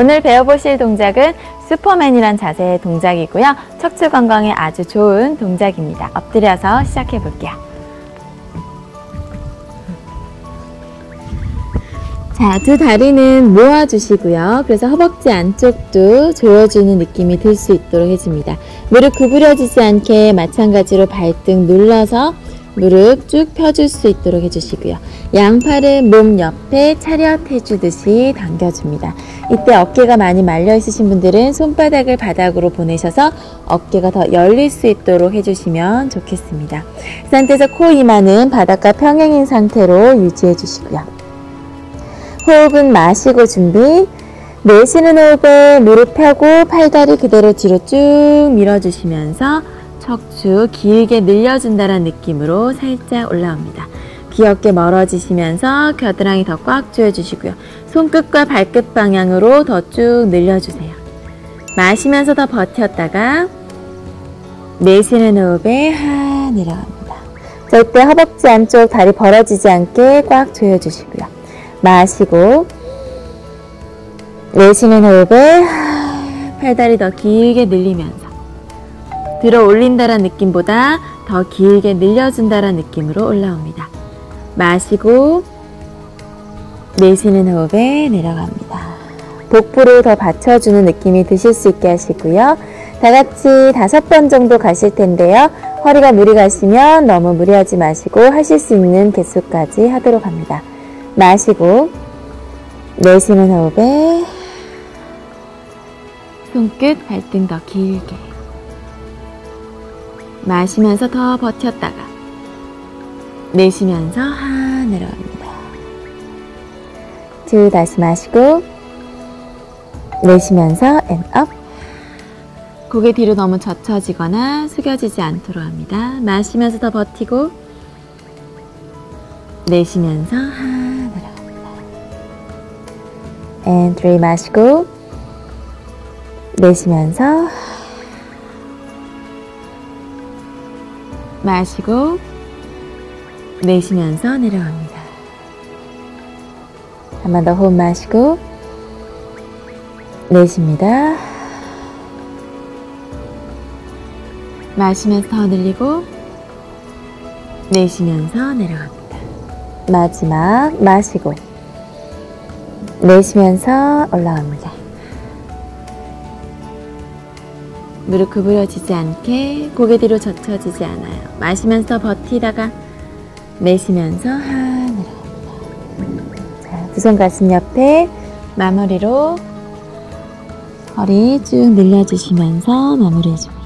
오늘 배워보실 동작은 슈퍼맨이란 자세의 동작이고요. 척추 건강에 아주 좋은 동작입니다. 엎드려서 시작해 볼게요. 자, 두 다리는 모아주시고요. 그래서 허벅지 안쪽도 조여주는 느낌이 들 수 있도록 해줍니다. 무릎 구부려지지 않게 마찬가지로 발등 눌러서 무릎 쭉 펴줄 수 있도록 해주시고요. 양팔을 몸 옆에 차렷해주듯이 당겨줍니다. 이때 어깨가 많이 말려 있으신 분들은 손바닥을 바닥으로 보내셔서 어깨가 더 열릴 수 있도록 해주시면 좋겠습니다. 이 상태에서 코 이마는 바닥과 평행인 상태로 유지해 주시고요. 호흡은 마시고 준비. 내쉬는 호흡에 무릎 펴고 팔다리 그대로 뒤로 쭉 밀어주시면서 척추 길게 늘려준다는 느낌으로 살짝 올라옵니다. 귀 어깨 멀어지시면서 겨드랑이 더 꽉 조여주시고요. 손끝과 발끝 방향으로 더 쭉 늘려주세요. 마시면서 더 버텼다가 내쉬는 호흡에 하 내려갑니다. 자, 이때 허벅지 안쪽 다리 벌어지지 않게 꽉 조여주시고요. 마시고 내쉬는 호흡에 하, 팔다리 더 길게 늘리면서 들어 올린다는 느낌보다 더 길게 늘려준다는 느낌으로 올라옵니다. 마시고 내쉬는 호흡에 내려갑니다. 복부를 더 받쳐주는 느낌이 드실 수 있게 하시고요. 다 같이 다섯 번 정도 가실 텐데요. 허리가 무리 가시면 너무 무리하지 마시고 하실 수 있는 개수까지 하도록 합니다. 마시고 내쉬는 호흡에 손끝 발등 더 길게 마시면서 더 버텼다가 내쉬면서 하 내려갑니다. 둘 다시 마시고 내쉬면서 and up. 고개 뒤로 너무 젖혀지거나 숙여지지 않도록 합니다. 마시면서 더 버티고 내쉬면서 하 내려갑니다. and three 마시고 내쉬면서 마시고 내쉬면서 내려갑니다. 한 번 더 호흡 마시고 내쉽니다. 마시면서 더 늘리고 내쉬면서 내려갑니다. 마지막 마시고 내쉬면서 올라갑니다. 무릎 구부려지지 않게 고개 뒤로 젖혀지지 않아요. 마시면서 버티다가 내쉬면서 하 내려갑니다. 자, 두 손 가슴 옆에 마무리로 허리 쭉 늘려주시면서 마무리해줍니다.